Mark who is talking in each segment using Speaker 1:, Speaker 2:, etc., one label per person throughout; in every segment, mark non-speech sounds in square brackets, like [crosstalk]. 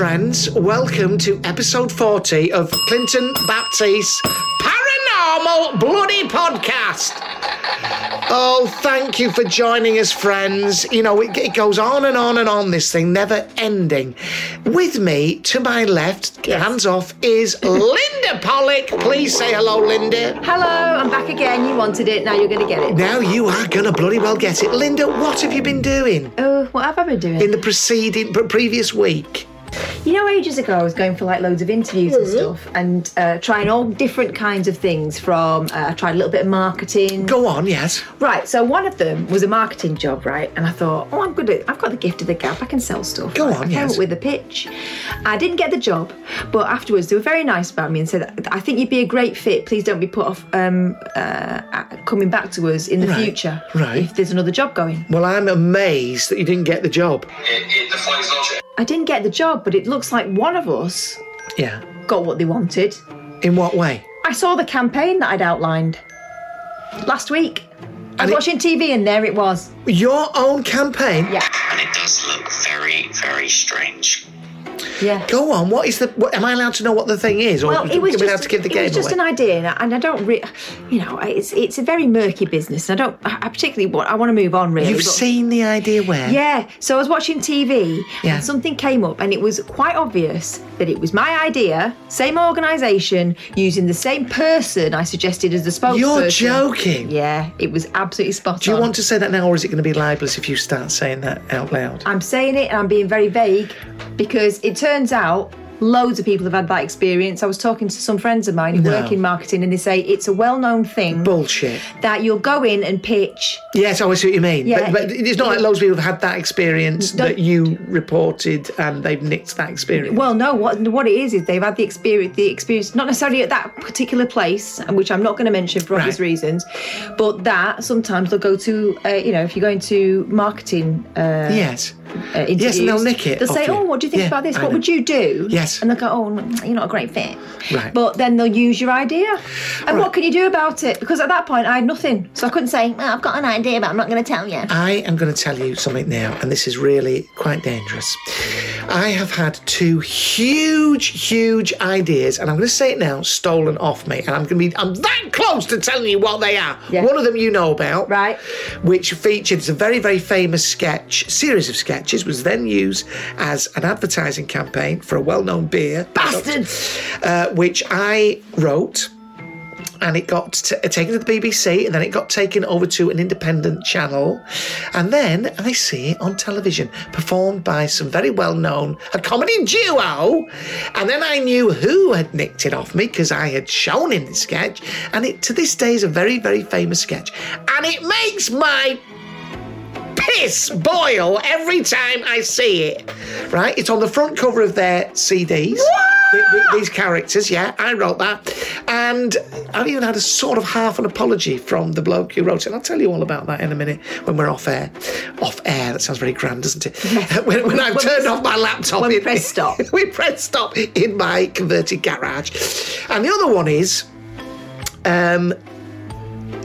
Speaker 1: friends. Welcome to episode 40 of Clinton Baptiste Paranormal Bloody Podcast. Oh, thank you for joining us, friends. You know, it, it goes on and on and on, this thing, never ending. With me, to my left, hands off, is Linda Pollock. Please say hello, Linda.
Speaker 2: Hello, I'm back again. You wanted it, now you're going to get it.
Speaker 1: Now you are gonna bloody well get it. Linda, what have you been doing
Speaker 2: Oh, what have I been doing?
Speaker 1: in the preceding, pre- previous week?
Speaker 2: You know, ages ago, I was going for like loads of interviews
Speaker 1: Mm-hmm.
Speaker 2: and stuff and uh, trying all different kinds of things from, uh, I tried a little bit of marketing.
Speaker 1: Go on, yes.
Speaker 2: Right, so one of them was a marketing job, right? And I thought, oh, I'm good at, I've got the gift of the gab, I can sell stuff.
Speaker 1: Go
Speaker 2: right?
Speaker 1: on,
Speaker 2: I came
Speaker 1: yes.
Speaker 2: up with a pitch. I didn't get the job, but afterwards they were very nice about me and said, I think you'd be a great fit. Please don't be put off um, uh, coming back to us in the
Speaker 1: Right,
Speaker 2: future
Speaker 1: right.
Speaker 2: if there's another job going.
Speaker 1: Well, I'm amazed that you didn't get the job.
Speaker 3: it, it defies logic.
Speaker 2: I didn't get the job, but it looks like one of us
Speaker 1: Yeah.
Speaker 2: got what they wanted.
Speaker 1: In what way?
Speaker 2: I saw the campaign that I'd outlined last week. I
Speaker 1: And
Speaker 2: was
Speaker 1: it-
Speaker 2: watching TV and there it was.
Speaker 1: Your own campaign?
Speaker 2: Yeah,
Speaker 3: And it does look very, very strange.
Speaker 2: Yeah.
Speaker 1: Go on. What is the? What, am I allowed to know what the thing is, or
Speaker 2: Well, it was just,
Speaker 1: to give the
Speaker 2: it
Speaker 1: game
Speaker 2: was just an idea, and I, and I don't, re- you know, it's it's a very murky business. I don't, I particularly want, I want to move on really.
Speaker 1: You've
Speaker 2: but-
Speaker 1: seen the idea where?
Speaker 2: Yeah, so I was watching TV
Speaker 1: Yeah.
Speaker 2: and something came up, and it was quite obvious that it was my idea, same organisation, using the same person I suggested as the spokesperson.
Speaker 1: You're joking.
Speaker 2: Yeah, it was absolutely spot
Speaker 1: Do you
Speaker 2: on.
Speaker 1: want to say that now, or is it going to be libelous if you start saying that out loud?
Speaker 2: I'm saying it and I'm being very vague because it turns out loads of people have had that experience. I was talking to some friends of mine who
Speaker 1: No.
Speaker 2: work in marketing and they say it's a well known thing
Speaker 1: Bullshit.
Speaker 2: that you'll go in and pitch.
Speaker 1: Yes, I see what you mean.
Speaker 2: Yeah,
Speaker 1: but, but it's not like loads of people have had that experience that you reported and they've nicked that experience.
Speaker 2: Well, no, what what it is is they've had the experience, the experience not necessarily at that particular place, which I'm not going to mention for obvious reasons, but that sometimes they'll go to, uh, you know, if you're going to marketing uh,
Speaker 1: yes.
Speaker 2: Uh,
Speaker 1: yes, and they'll nick it
Speaker 2: They'll say,
Speaker 1: you.
Speaker 2: "Oh, what do you think
Speaker 1: Yeah,
Speaker 2: about this?
Speaker 1: I
Speaker 2: What
Speaker 1: know.
Speaker 2: would you do?"
Speaker 1: Yes.
Speaker 2: And they'll go, "Oh, you're not a great fit."
Speaker 1: Right.
Speaker 2: But then they'll use your idea, and
Speaker 1: Right.
Speaker 2: what can you do about it? Because at that point, I had nothing, so I couldn't say, "Oh, "I've got an idea, but I'm not going to tell you."
Speaker 1: I am going to tell you something now, and this is really quite dangerous. I have had two huge, huge ideas, and I'm going to say it now, stolen off me, and I'm going to be, I'm that close to telling you what they are.
Speaker 2: Yeah.
Speaker 1: One of them you know about,
Speaker 2: Right.
Speaker 1: Which featured a very, very famous sketch series of sketches, was then used as an advertising campaign for a well-known beer,
Speaker 2: Bastards!
Speaker 1: uh, which I wrote and it got t- taken to the BBC, and then it got taken over to an independent channel, and then I see it on television, performed by some very well-known a comedy duo, and then I knew who had nicked it off me because I had shown him the sketch, and it to this day is a very, very famous sketch, and it makes my piss boil every time I see it. Right, it's on the front cover of their CDs. th- th- these characters. Yeah, I wrote that, and I've even had a sort of half an apology from the bloke who wrote it. And I'll tell you all about that in a minute when we're off air. Off air. That sounds very grand, doesn't it? [laughs] when, when I've turned off my laptop.
Speaker 2: when we press [laughs] stop.
Speaker 1: we press stop in my converted garage, and the other one is. Um,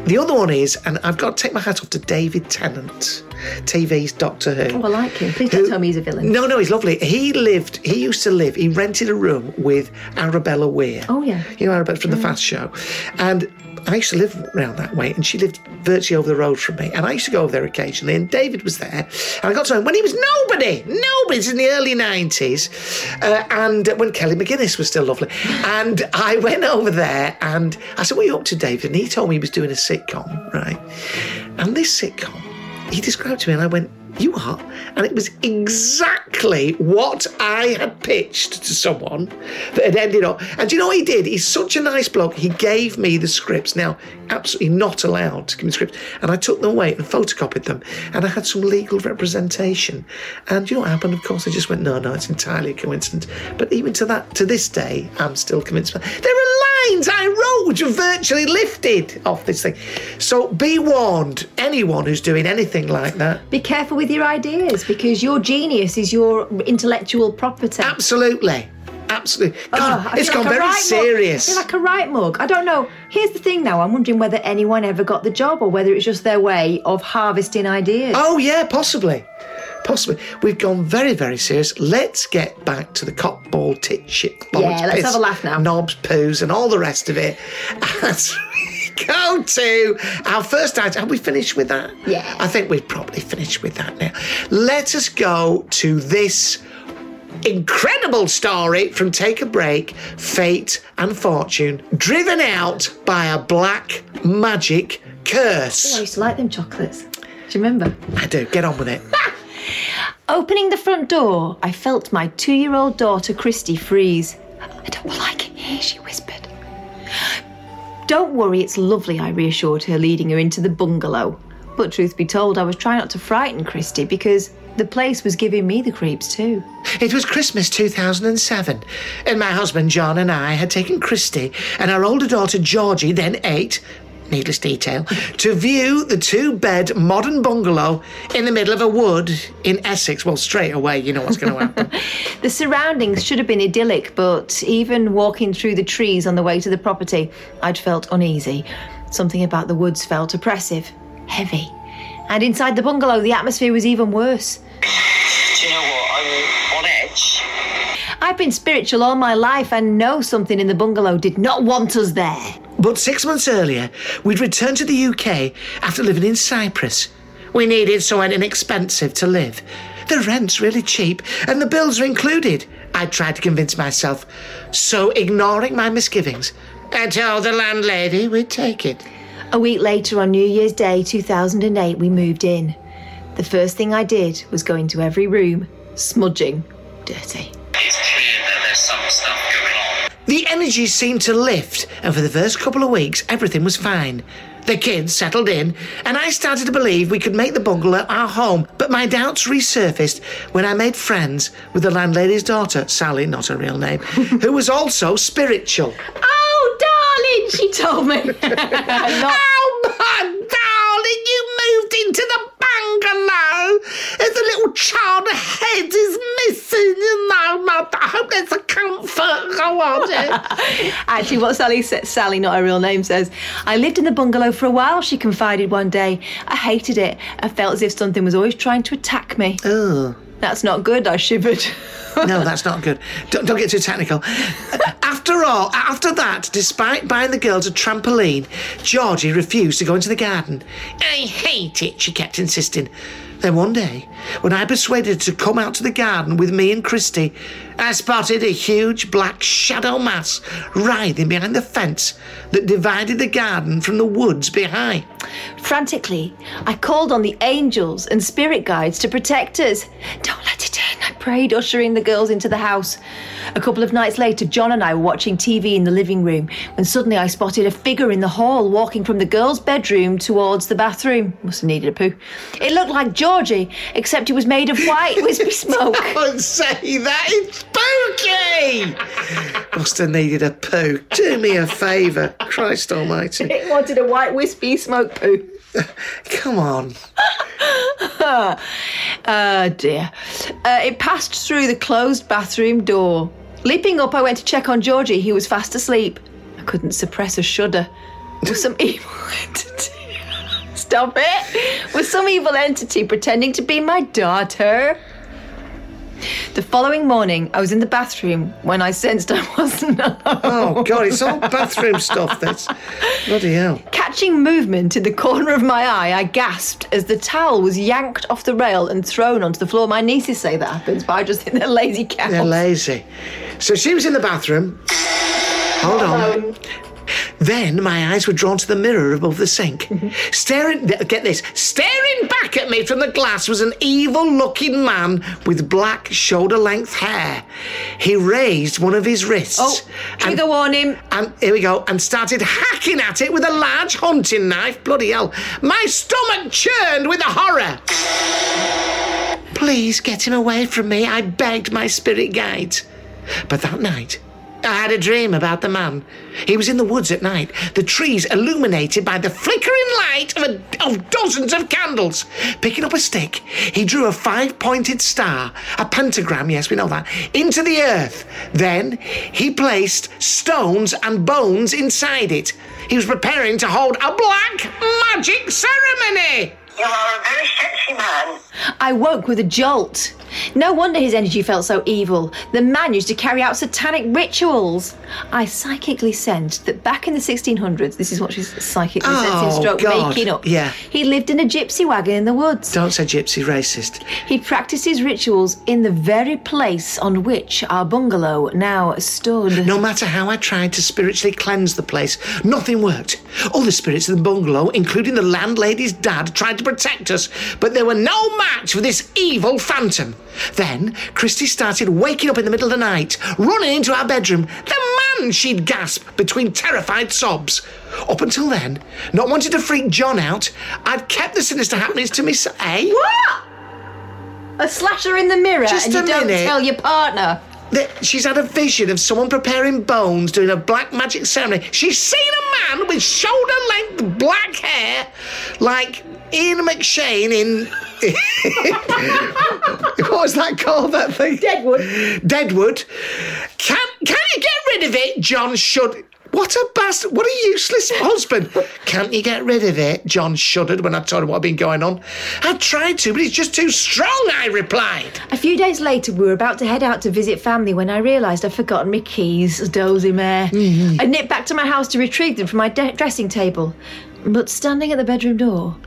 Speaker 1: the other one is, and I've got to take my hat off to David Tennant, TV's Doctor Who.
Speaker 2: Oh, I like him. Please don't tell me he's a villain.
Speaker 1: No, no, he's lovely. He lived, he used to live, he rented a room with Arabella Weir.
Speaker 2: Oh, yeah.
Speaker 1: You know Arabella from the Fast Show. And I used to live around that way, and she lived virtually over the road from me. And I used to go over there occasionally, and David was there. And I got to know him when he was nobody, nobody, it's in the early 90s, uh, and when Kelly McGuinness was still lovely. And I went over there, and I said, What are you up to, David? And he told me he was doing a sitcom, right? And this sitcom, he described to me, and I went, You are? And it was exactly what I had pitched to someone that had ended up. And do you know what he did? He's such a nice bloke. He gave me the scripts. Now, absolutely not allowed to give me scripts. And I took them away and photocopied them. And I had some legal representation. And you know what happened? Of course, I just went, No, no, it's entirely a coincidence. But even to that, to this day, I'm still convinced. There are I wrote you virtually lifted off this thing. So be warned, anyone who's doing anything like that.
Speaker 2: Be careful with your ideas because your genius is your intellectual property.
Speaker 1: Absolutely. Absolutely. Ah, God,
Speaker 2: Oh,
Speaker 1: it's gone
Speaker 2: like
Speaker 1: very
Speaker 2: right mug.
Speaker 1: serious.
Speaker 2: I like a right mug. I don't know. Here's the thing now. I'm wondering whether anyone ever got the job or whether it's just their way of harvesting ideas.
Speaker 1: oh, yeah, possibly. Possibly. We've gone very, very serious. Let's get back to the cock ball, tit shit, bollocks,
Speaker 2: let's
Speaker 1: piss,
Speaker 2: have a laugh now.
Speaker 1: Knobs, poos, and all the rest of it. [laughs] As we go to our first item. Have we finished with that?
Speaker 2: Yeah.
Speaker 1: I think we've probably finished with that now. Let us go to this incredible story from Take a Break, Fate and Fortune, driven out by a black magic curse.
Speaker 2: Oh, I used to like them chocolates. Do you remember?
Speaker 1: I do. Get on with it. [laughs]
Speaker 2: Opening the front door, I felt my two year old daughter Christy freeze. I don't like it here, she whispered. Don't worry, it's lovely, I reassured her, leading her into the bungalow. But truth be told, I was trying not to frighten Christy because the place was giving me the creeps too.
Speaker 1: It was Christmas 2007, and my husband John and I had taken Christy and our older daughter Georgie, then eight, needless detail, to view the two bed modern bungalow in the middle of a wood in Essex. Well, straight away, you know what's going to happen. [laughs]
Speaker 2: The surroundings should have been idyllic, but even walking through the trees on the way to the property, I'd felt uneasy. Something about the woods felt oppressive, heavy. And inside the bungalow, the atmosphere was even worse.
Speaker 3: Do you know what? I'm on edge.
Speaker 2: I've been spiritual all my life and know something in the bungalow did not want us there.
Speaker 1: But six months earlier, we'd returned to the UK after living in Cyprus. We needed somewhere inexpensive to live. The rent's really cheap and the bills are included. I tried to convince myself. So, ignoring my misgivings, I told the landlady we'd take it.
Speaker 2: A week later, on New Year's Day 2008, we moved in. The first thing I did was go into every room, smudging, dirty.
Speaker 3: It's clear that there's some stuff going on.
Speaker 1: The energy seemed to lift, and for the first couple of weeks, everything was fine. The kids settled in, and I started to believe we could make the bungalow our home. But my doubts resurfaced when I made friends with the landlady's daughter, Sally, not her real name, [laughs] who was also spiritual.
Speaker 2: Oh, darling, she told me. [laughs] [laughs] Not-
Speaker 1: Oh, my darling, you moved into the bungalow. There's a little child head is missing, you know, Mother. I hope there's a comfort. Go on, dear. Eh? [laughs]
Speaker 2: Actually, what Sally said, Sally, not her real name, says, I lived in the bungalow for a while, she confided one day. I hated it. I felt as if something was always trying to attack me.
Speaker 1: Oh.
Speaker 2: That's not good, I shivered. [laughs]
Speaker 1: No, that's not good. Don't, don't get too technical. [laughs] After all, after that, despite buying the girls a trampoline, Georgie refused to go into the garden. I hate it, she kept insisting. Then one day, when I persuaded her to come out to the garden with me and Christy, I spotted a huge black shadow mass writhing behind the fence that divided the garden from the woods behind.
Speaker 2: Frantically, I called on the angels and spirit guides to protect us. Don't let it in, I prayed, ushering the girls into the house. A couple of nights later, John and I were watching TV in the living room when suddenly I spotted a figure in the hall walking from the girls' bedroom towards the bathroom. Must have needed a poo. It looked like Georgie, except it was made of white wispy [laughs] smoke.
Speaker 1: Don't say that, it's spooky! must have needed a poo. Do me a favour. Christ almighty. [laughs]
Speaker 2: It wanted a white wispy smoke poo. [laughs]
Speaker 1: Come on. [laughs]
Speaker 2: Oh dear. Uh, it passed through the closed bathroom door. Leaping up, I went to check on Georgie, He was fast asleep. I couldn't suppress a shudder. Was some evil entity. Stop it! Was some evil entity pretending to be my daughter? The following morning, I was in the bathroom when I sensed I [laughs] wasn't alone.
Speaker 1: Oh, God, it's all bathroom stuff, this. Bloody hell.
Speaker 2: Catching movement in the corner of my eye, I gasped as the towel was yanked off the rail and thrown onto the floor. My nieces say that happens, but I just think they're lazy cows.
Speaker 1: They're lazy. So she was in the bathroom. Hold on. Then my eyes were drawn to the mirror above the sink. Staring, get this, staring back at me from the glass was an evil looking man with black shoulder length hair. He raised one of his wrists.
Speaker 2: Oh, trigger
Speaker 1: and,
Speaker 2: warning.
Speaker 1: and here we go, and started hacking at it with a large hunting knife. Bloody hell. My stomach churned with the horror. Please get him away from me, I begged my spirit guides. But that night, I had a dream about the man. He was in the woods at night, the trees illuminated by the flickering light of, a, of dozens of candles. Picking up a stick, he drew a five pointed star, a pentagram, yes, we know that, into the earth. Then he placed stones and bones inside it. He was preparing to hold a black magic ceremony.
Speaker 3: You are a very sexy man.
Speaker 2: I woke with a jolt. No wonder his energy felt so evil. The man used to carry out satanic rituals. I psychically sensed that back in the 1600s, this is what she's psychically
Speaker 1: Oh,
Speaker 2: sensing, stroke
Speaker 1: God.
Speaker 2: making up.
Speaker 1: Yeah.
Speaker 2: He lived in a gypsy wagon in the woods.
Speaker 1: Don't say gypsy racist.
Speaker 2: He practiced his rituals in the very place on which our bungalow now stood.
Speaker 1: No matter how I tried to spiritually cleanse the place, nothing worked. All the spirits in the bungalow, including the landlady's dad, tried to protect us, but they were no match for this evil phantom. Then Christy started waking up in the middle of the night, running into our bedroom. The man, she'd gasp between terrified sobs. Up until then, not wanting to freak John out, I'd kept the sinister happenings to myself. Eh?
Speaker 2: What? A slasher in the mirror
Speaker 1: Just
Speaker 2: and you don't tell your partner.
Speaker 1: That she's had a vision of someone preparing bones, doing a black magic ceremony. She's seen a man with shoulder length black hair, like Ian McShane in. [laughs] what was that called? That thing?
Speaker 2: Deadwood.
Speaker 1: Deadwood. Can can you get rid of it, John? Should. What a bastard! What a useless husband! Can't you get rid of it? John shuddered when I told him what had been going on. I tried to, but he's just too strong. I replied.
Speaker 2: A few days later, we were about to head out to visit family when I realised I'd forgotten my keys, dozy mare. I nipped back to my house to retrieve them from my de- dressing table. But standing at the bedroom door,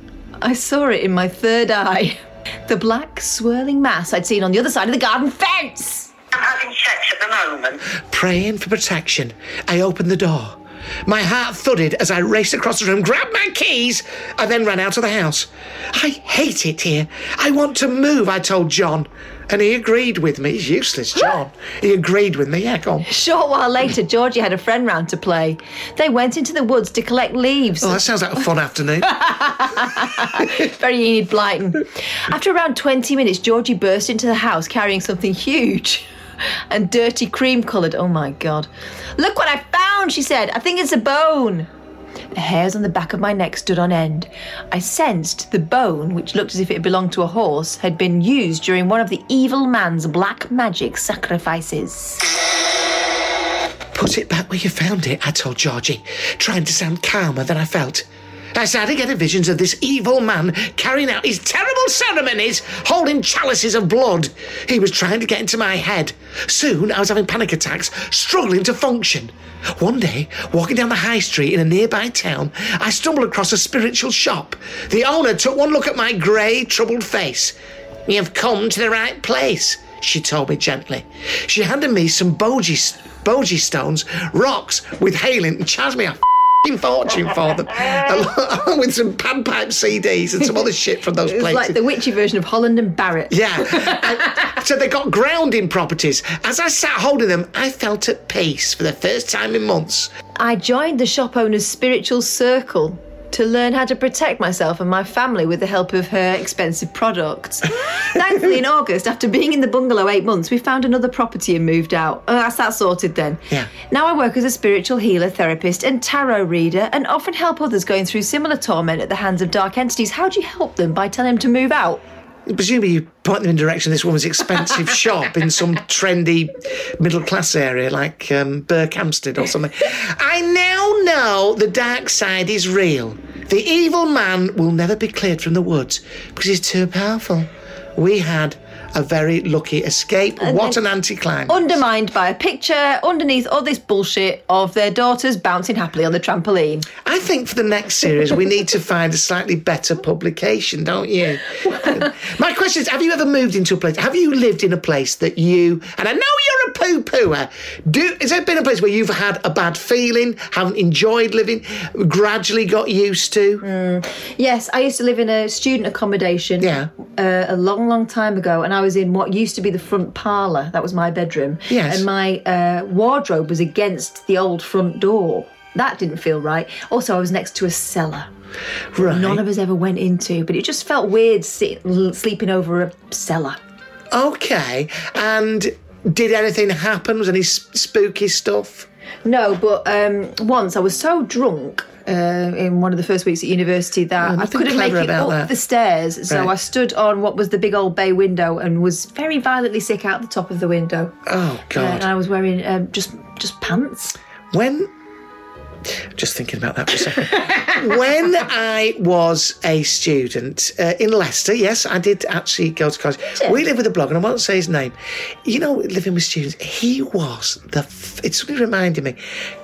Speaker 2: I saw it in my third eye. [laughs] The black, swirling mass I'd seen on the other side of the garden fence.
Speaker 3: I'm having sex at the moment.
Speaker 1: Praying for protection, I opened the door. My heart thudded as I raced across the room, grabbed my keys, and then ran out of the house. I hate it here. I want to move, I told John. And he agreed with me. He's useless, John. He agreed with me. Yeah, go on.
Speaker 2: A short while later, Georgie had a friend round to play. They went into the woods to collect leaves.
Speaker 1: Oh, that sounds like a fun afternoon. [laughs]
Speaker 2: Very Enid Blyton. After around 20 minutes, Georgie burst into the house carrying something huge [laughs] and dirty cream coloured. Oh my God. Look what I found, she said. I think it's a bone. The hairs on the back of my neck stood on end. I sensed the bone, which looked as if it belonged to a horse, had been used during one of the evil man's black magic sacrifices.
Speaker 1: Put it back where you found it, I told Georgie, trying to sound calmer than I felt. I started getting visions of this evil man carrying out his terrible ceremonies, holding chalices of blood. He was trying to get into my head. Soon I was having panic attacks, struggling to function. One day, walking down the high street in a nearby town, I stumbled across a spiritual shop. The owner took one look at my grey, troubled face. You've come to the right place, she told me gently. She handed me some boji stones, rocks with hailing, and charged me a f***ing fortune for them, [laughs] along [laughs] with some panpipe CDs and some other shit from those
Speaker 2: It was
Speaker 1: places.
Speaker 2: like the witchy version of Holland and Barrett.
Speaker 1: Yeah. [laughs] And so they got grounding properties. As I sat holding them, I felt at peace for the first time in months.
Speaker 2: I joined the shop owner's spiritual circle. To learn how to protect myself and my family with the help of her expensive products. [laughs] Thankfully, in August, after being in the bungalow eight months, we found another property and moved out. Oh, that's that sorted then.
Speaker 1: Yeah.
Speaker 2: Now I work as a spiritual healer, therapist, and tarot reader, and often help others going through similar torment at the hands of dark entities. How do you help them? By telling them to move out?
Speaker 1: Presumably, you point them in the direction of this woman's expensive [laughs] shop in some trendy middle class area like um, Berkhamsted or something. I now know the dark side is real. The evil man will never be cleared from the woods because he's too powerful. We had a very lucky escape. what an anticlimax.
Speaker 2: Undermined by a picture underneath all this bullshit of their daughters bouncing happily on the trampoline.
Speaker 1: I think for the next series, we need to find a slightly better publication, don't you? [laughs] My question is have you ever moved into a place? Have you lived in a place that you, and I know you're a poo pooer, do, has there been a place where you've had a bad feeling, haven't enjoyed living, gradually got used to?
Speaker 2: Yes, I used to live in a student accommodation
Speaker 1: Yeah.
Speaker 2: uh, a long, long time ago, and I was in what used to be the front parlour. That was my bedroom.
Speaker 1: Yes.
Speaker 2: And my uh, wardrobe was against the old front door. That didn't feel right. Also, I was next to a cellar.
Speaker 1: Right.
Speaker 2: None of us ever went into, but it just felt weird sleeping over a cellar.
Speaker 1: Okay. And did anything happen? Was any spooky stuff?
Speaker 2: No, but um, once I was so drunk uh, in one of the first weeks at university that I couldn't make it up
Speaker 1: that.
Speaker 2: the stairs. So
Speaker 1: Right.
Speaker 2: I stood on what was the big old bay window and was very violently sick out the top of the window.
Speaker 1: Oh,
Speaker 2: Uh,
Speaker 1: God.
Speaker 2: and I was wearing um, just just pants.
Speaker 1: When just thinking about that for a second. when I was a student uh, in Leicester, yes, I did actually go to college. We lived with a blogger, and I won't say his name. You know, living with students, he was the. F- it suddenly reminded me.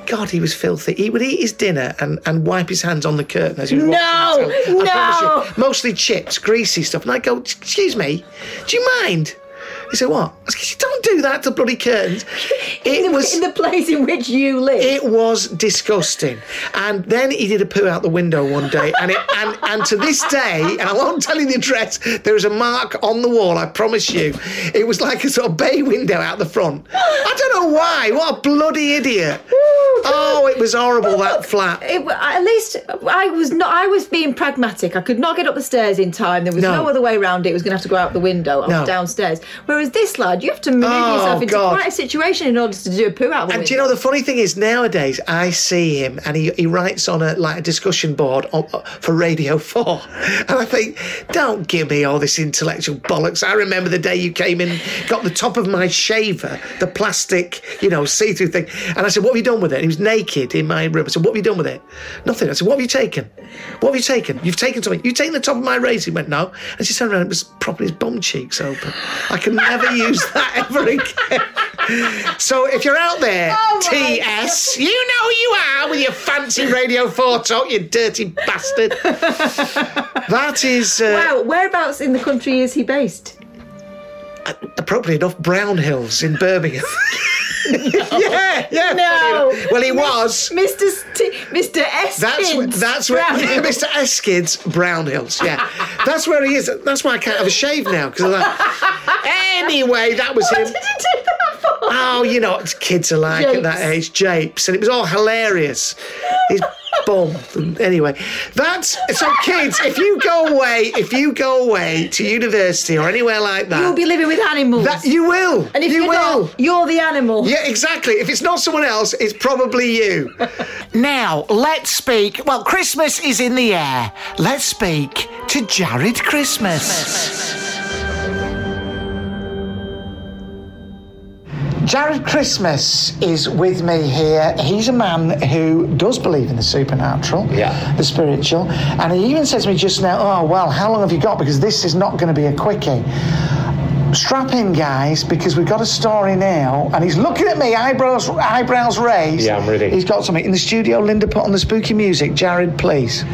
Speaker 1: God, he was filthy. He would eat his dinner and, and wipe his hands on the curtain as he was
Speaker 2: No,
Speaker 1: watching the telly. I promise
Speaker 2: no.
Speaker 1: you. Mostly chips, greasy stuff. And I go, excuse me, do you mind? He said, what? I said, don't do that to bloody curtains. [laughs] It
Speaker 2: in, the,
Speaker 1: was
Speaker 2: in the place in which you live.
Speaker 1: it was disgusting. And then he did a poo out the window one day, and it, and and to this day, and I won't tell you the address. There is a mark on the wall. I promise you, it was like a sort of bay window out the front. I don't know why. What a bloody idiot! Oh, it was horrible that flat.
Speaker 2: It, at least I was not. I was being pragmatic. I could not get up the stairs in time. There was
Speaker 1: No.
Speaker 2: no, other way around it. It was going to have to go out the window. I was
Speaker 1: No.
Speaker 2: downstairs. Whereas this lad, you have to manoeuvre
Speaker 1: Oh,
Speaker 2: yourself into
Speaker 1: God.
Speaker 2: quite a situation in order to do a poo out
Speaker 1: And do you know the funny thing is nowadays I see him and he, he writes on a like a discussion board on, for Radio Four, [laughs] and I think, don't give me all this intellectual bollocks. I remember the day you came in, got the top of my shaver, the plastic, you know, see-through thing, and I said, "What have you done with it?" And he was naked in my room. I said, "What have you done with it?" Nothing. I said, "What have you taken? What have you taken? You've taken something. You've taken the top of my razor." He went, "No," and she turned around. It was probably his bum cheeks open. I can never use that ever again. So if you're out there,
Speaker 2: Oh
Speaker 1: TS, you know who you are with your fancy Radio 4 talk, you dirty bastard. [laughs] that is, uh,
Speaker 2: Wow, whereabouts in the country is he based?
Speaker 1: Appropriately enough, Brownhills in Birmingham. [laughs] yeah, yeah.
Speaker 2: No.
Speaker 1: Well, he was.
Speaker 2: Mr. St- Mr. Eskins.
Speaker 1: That's that's where
Speaker 2: Brown [laughs] Hill.
Speaker 1: Mr. Eskid's Brownhills. Yeah, that's where he is. That's why I can't have a shave now because. Like, anyway, that was
Speaker 2: What
Speaker 1: him.
Speaker 2: did you do that for?
Speaker 1: Oh, you know what kids are like at that age, japes, and it was all hilarious. His bum. Anyway, that's so kids. If you go away, if you go away to university or anywhere like that,
Speaker 2: You'll be living with animals.
Speaker 1: that you will.
Speaker 2: and if
Speaker 1: you
Speaker 2: you're
Speaker 1: will.
Speaker 2: not, you're the animal.
Speaker 1: Yeah, exactly. If it's not someone else, it's probably you. [laughs] now, let's speak. Well, Christmas is in the air. Let's speak to Jarred Christmas. Jarred Christmas is with me here. He's a man who does believe in the supernatural,
Speaker 4: Yeah.
Speaker 1: the spiritual, and he even said to me just now, "Oh well, how long have you got? Because this is not going to be a quickie." Strap in, guys, because we've got a story now, and he's looking at me, eyebrows eyebrows raised.
Speaker 4: Yeah, I'm ready.
Speaker 1: He's got something in the studio. Linda put on the spooky music. Jarred, please.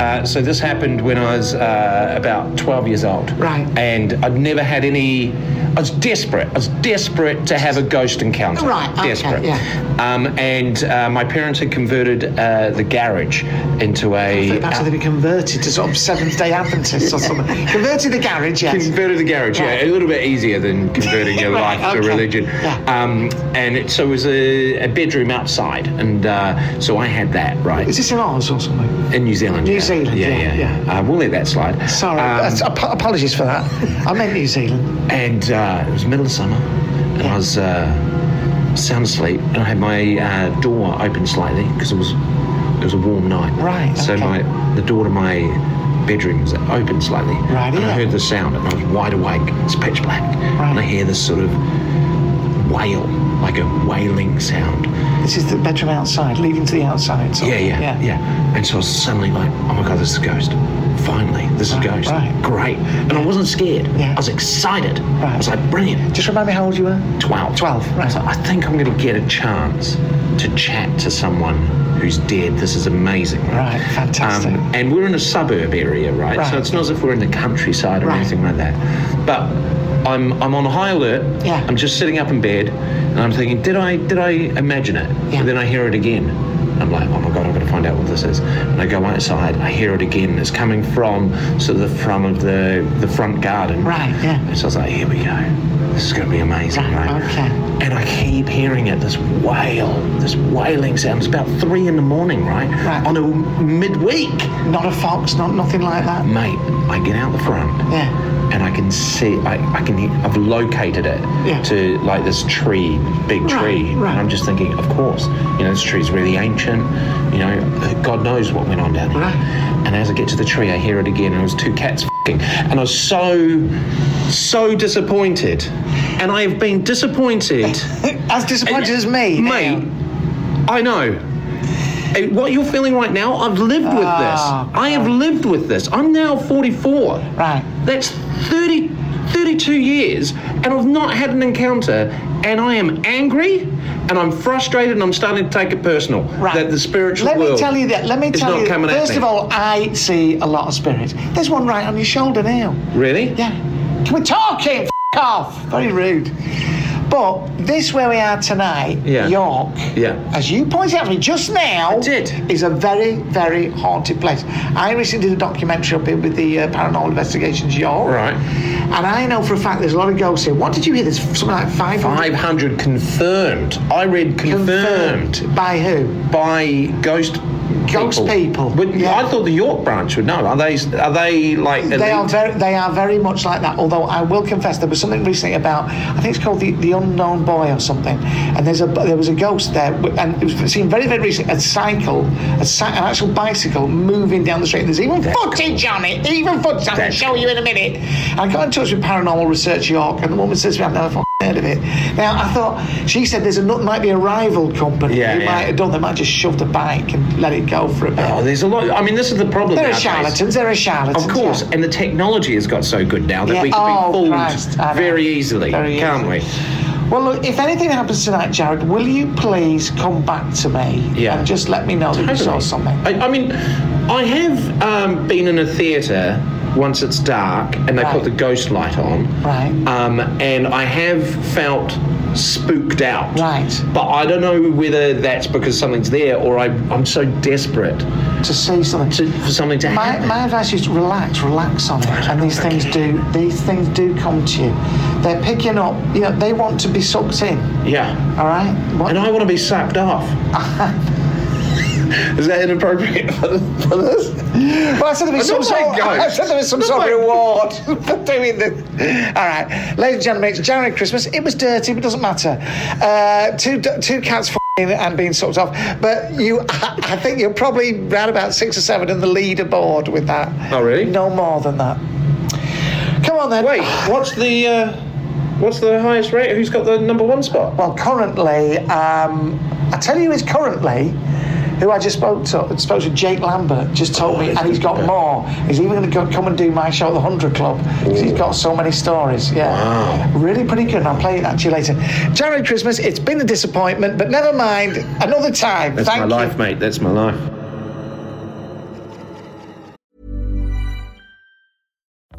Speaker 4: Uh, so this happened when I was uh, about 12 years old.
Speaker 1: Right.
Speaker 4: And I'd never had any. I was desperate. I was desperate to have a ghost encounter.
Speaker 1: Right, okay,
Speaker 4: Desperate.
Speaker 1: yeah.
Speaker 4: Um, and uh, my parents had converted uh, the garage into a.
Speaker 1: That's how they be converted to sort of Seventh Day Adventists or something. [laughs] converted the garage, yes.
Speaker 4: Converted the garage,
Speaker 1: Right.
Speaker 4: yeah, a little bit easier than converting your [laughs]
Speaker 1: Right,
Speaker 4: life to
Speaker 1: okay.
Speaker 4: religion.
Speaker 1: Yeah.
Speaker 4: Um, and it, so it was a, a bedroom outside, and uh, so I had that right
Speaker 1: Is this in Oz or something?
Speaker 4: in New Zealand.
Speaker 1: New
Speaker 4: yeah.
Speaker 1: Zealand,
Speaker 4: Yeah,
Speaker 1: yeah,
Speaker 4: yeah, yeah. Uh, we'll let that slide.
Speaker 1: Sorry,
Speaker 4: Um,
Speaker 1: uh, ap- apologies for that. I meant New Zealand.
Speaker 4: and uh, it was middle of summer, and I was uh, sound asleep, and I had my uh, door open slightly because it was it was a warm night.
Speaker 1: Right,
Speaker 4: So
Speaker 1: okay.
Speaker 4: my the door to my bedroom was open slightly.
Speaker 1: Right,
Speaker 4: And I heard the sound, and I was wide awake. It's pitch black,
Speaker 1: Right.
Speaker 4: and I hear this sort of wail, like a wailing sound.
Speaker 1: This is the bedroom outside, leading to the outside. So,
Speaker 4: Yeah, yeah, yeah, And so I was suddenly like, oh my god, this is a ghost. Finally, this is
Speaker 1: Right,
Speaker 4: ghost.
Speaker 1: right.
Speaker 4: Great. And I wasn't scared.
Speaker 1: Yeah.
Speaker 4: I was excited.
Speaker 1: Right.
Speaker 4: I was like, brilliant.
Speaker 1: Just remind me how old you were.
Speaker 4: 12.
Speaker 1: 12, right.
Speaker 4: So I think I'm going to get a chance to chat to someone who's dead. This is amazing.
Speaker 1: Right, fantastic.
Speaker 4: Um, and we're in a suburb area, right?
Speaker 1: Right.
Speaker 4: So it's not as if we're in the countryside or
Speaker 1: Right.
Speaker 4: anything like that. But I'm I'm on high alert.
Speaker 1: Yeah.
Speaker 4: I'm just sitting up in bed, and I'm thinking, did I did I imagine it?
Speaker 1: Yeah.
Speaker 4: And then I hear it again. I'm like, oh my god, I've got to find out what this is. And I go outside, I hear it again. It's coming from sort of the front of the the front garden.
Speaker 1: Right, yeah.
Speaker 4: And so I was like, here we go. This is going to be amazing,
Speaker 1: Right, okay.
Speaker 4: And I keep hearing it, this wail, this wailing sound. It's about three in the morning, right?
Speaker 1: Right.
Speaker 4: On a midweek.
Speaker 1: Not a fox, not nothing like that.
Speaker 4: Mate, I get out the front
Speaker 1: Yeah.
Speaker 4: and I can see, I, I can, hear, I've located it
Speaker 1: Yeah.
Speaker 4: to like this tree, big
Speaker 1: Right,
Speaker 4: tree.
Speaker 1: right.
Speaker 4: And I'm just thinking, of course, you know, this tree's really ancient. You know, God knows what went on down here.
Speaker 1: Right.
Speaker 4: And as I get to the tree, I hear it again, and it was two cats And I was so, so disappointed. And I have been disappointed. [laughs]
Speaker 1: As disappointed as me.
Speaker 4: Mate,
Speaker 1: now.
Speaker 4: I know. What you're feeling right now, I've lived with
Speaker 1: Oh,
Speaker 4: this. I have lived with this. I'm now 44.
Speaker 1: Right.
Speaker 4: That's 30, 32 years, and I've not had an encounter, and I am angry, and I'm frustrated, and I'm starting to take it personal.
Speaker 1: Right.
Speaker 4: That the spiritual
Speaker 1: Let me tell you that. Let me tell you. First of all, I see a lot of spirits. There's one right on your shoulder now.
Speaker 4: Really?
Speaker 1: Yeah. Can we talk it? F- off. Very rude. But this where we are tonight,
Speaker 4: Yeah.
Speaker 1: York,
Speaker 4: Yeah.
Speaker 1: as you pointed out to me just now,
Speaker 4: I did.
Speaker 1: is a very, very haunted place. I recently did a documentary up here with the uh, Paranormal Investigations York.
Speaker 4: Right.
Speaker 1: And I know for a fact there's a lot of ghosts here. What did you hear? There's something like 500
Speaker 4: 500 confirmed. I read confirmed.
Speaker 1: confirmed, By who?
Speaker 4: by ghost
Speaker 1: Ghost people,
Speaker 4: But
Speaker 1: yeah.
Speaker 4: I thought the York branch would know. Are they? Are they like?
Speaker 1: They are very, they are very much like that. Although I will confess, there was something recently about I think it's called the, the unknown boy or something. And there's a there was a ghost there, and it was seen very very recently. A cycle, a, cy- an actual bicycle moving down the street. And There's even footage on it, even footage. I can show you in a minute. And I got in touch with Paranormal Research York, and the woman says "We "I've never fucking heard of it." Now I thought she said there's a might be a rival company
Speaker 4: Yeah,
Speaker 1: who
Speaker 4: yeah.
Speaker 1: might have done. They might just shoved a bike and let it go for a bit.
Speaker 4: Oh, there's a lot. I mean, this is the problem.
Speaker 1: there are charlatans. There are charlatans.
Speaker 4: Of course,
Speaker 1: yeah.
Speaker 4: and the technology has got so good now that we can
Speaker 1: oh,
Speaker 4: be fooled
Speaker 1: Christ,
Speaker 4: very easily,
Speaker 1: Very
Speaker 4: can't
Speaker 1: easily.
Speaker 4: we?
Speaker 1: Well, look, if anything happens tonight, Jarred, will you please come back to me
Speaker 4: Yeah.
Speaker 1: and just let me know that you saw something?
Speaker 4: I, I mean, I have um, been in a theatre once it's dark and they
Speaker 1: Right.
Speaker 4: put the ghost light on.
Speaker 1: Right.
Speaker 4: Um, and I have felt spooked out.
Speaker 1: Right.
Speaker 4: But I don't know whether that's because something's there or I, I'm so desperate
Speaker 1: to see something.
Speaker 4: to, for something to
Speaker 1: my,
Speaker 4: happen.
Speaker 1: my advice is to relax, relax on it, and these things do these things do come to you. They're picking up. You know, they want to be sucked in.
Speaker 4: yeah.
Speaker 1: All right. What,
Speaker 4: And I want to be sucked off. [laughs] Is that inappropriate for, [laughs] for this?
Speaker 1: well, I said there was
Speaker 4: Oh,
Speaker 1: some sort. I said there was some sort of reward for doing this. All right, ladies and gentlemen, it's January Christmas. It was dirty, but it doesn't matter. Uh, two two cats and being sucked off. But you, [laughs] I think you're probably round about six or seven in the leaderboard with that.
Speaker 4: Oh, really?
Speaker 1: No more than that. Come on then.
Speaker 4: Wait, what's the uh, what's the highest rate? Who's got the number one spot?
Speaker 1: Well, currently, um, I tell you, is currently who I just spoke to. Spoke to Jake Lambert. Just told me, and he's got more. He's even going to go, come and do my show, at the Hundred Club because he's got so many stories. Yeah,
Speaker 4: Wow.
Speaker 1: really pretty good. And I'll play that to you later. January Christmas. It's been a disappointment, but never mind. Another time.
Speaker 4: That's
Speaker 1: Thank
Speaker 4: my
Speaker 1: you.
Speaker 4: life, mate. That's my life.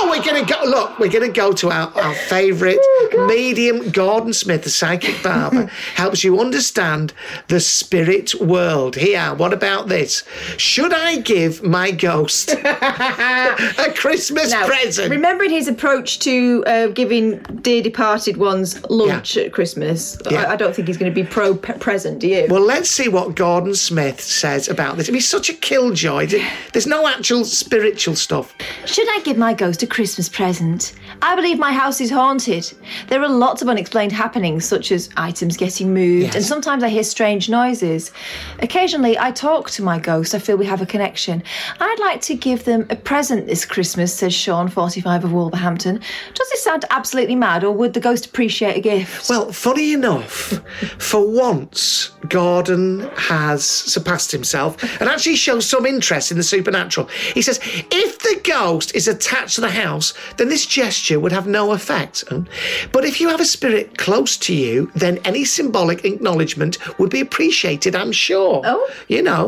Speaker 1: Oh, we're gonna go. Look, we're gonna go to our, our favourite medium, Gordon Smith, the psychic barber, [laughs] helps you understand the spirit world. Here, what about this? Should I give my ghost [laughs] a Christmas
Speaker 2: Now,
Speaker 1: present?
Speaker 2: remembering his approach to uh, giving dear departed ones lunch at Christmas,
Speaker 1: Yeah.
Speaker 2: I, I don't think he's going to be pro present. Do you?
Speaker 1: Well, let's see what Gordon Smith says about this. He's such a killjoy. There's no actual spiritual stuff.
Speaker 2: Should I give my ghost a Christmas present? I believe my house is haunted. There are lots of unexplained happenings, such as items getting moved,
Speaker 1: Yes.
Speaker 2: and sometimes I hear strange noises. Occasionally, I talk to my ghost. I feel we have a connection. I'd like to give them a present this Christmas, says Sean, 45 of Wolverhampton. Does this sound absolutely mad, or would the ghost appreciate a gift?
Speaker 1: Well, funny enough, for once, Gordon has surpassed himself and actually shows some interest in the supernatural. He says, if the ghost is attached to the house, then this gesture would have no effect. Um, But if you have a spirit close to you, then any symbolic acknowledgement would be appreciated, I'm sure.
Speaker 2: Oh?
Speaker 1: You know,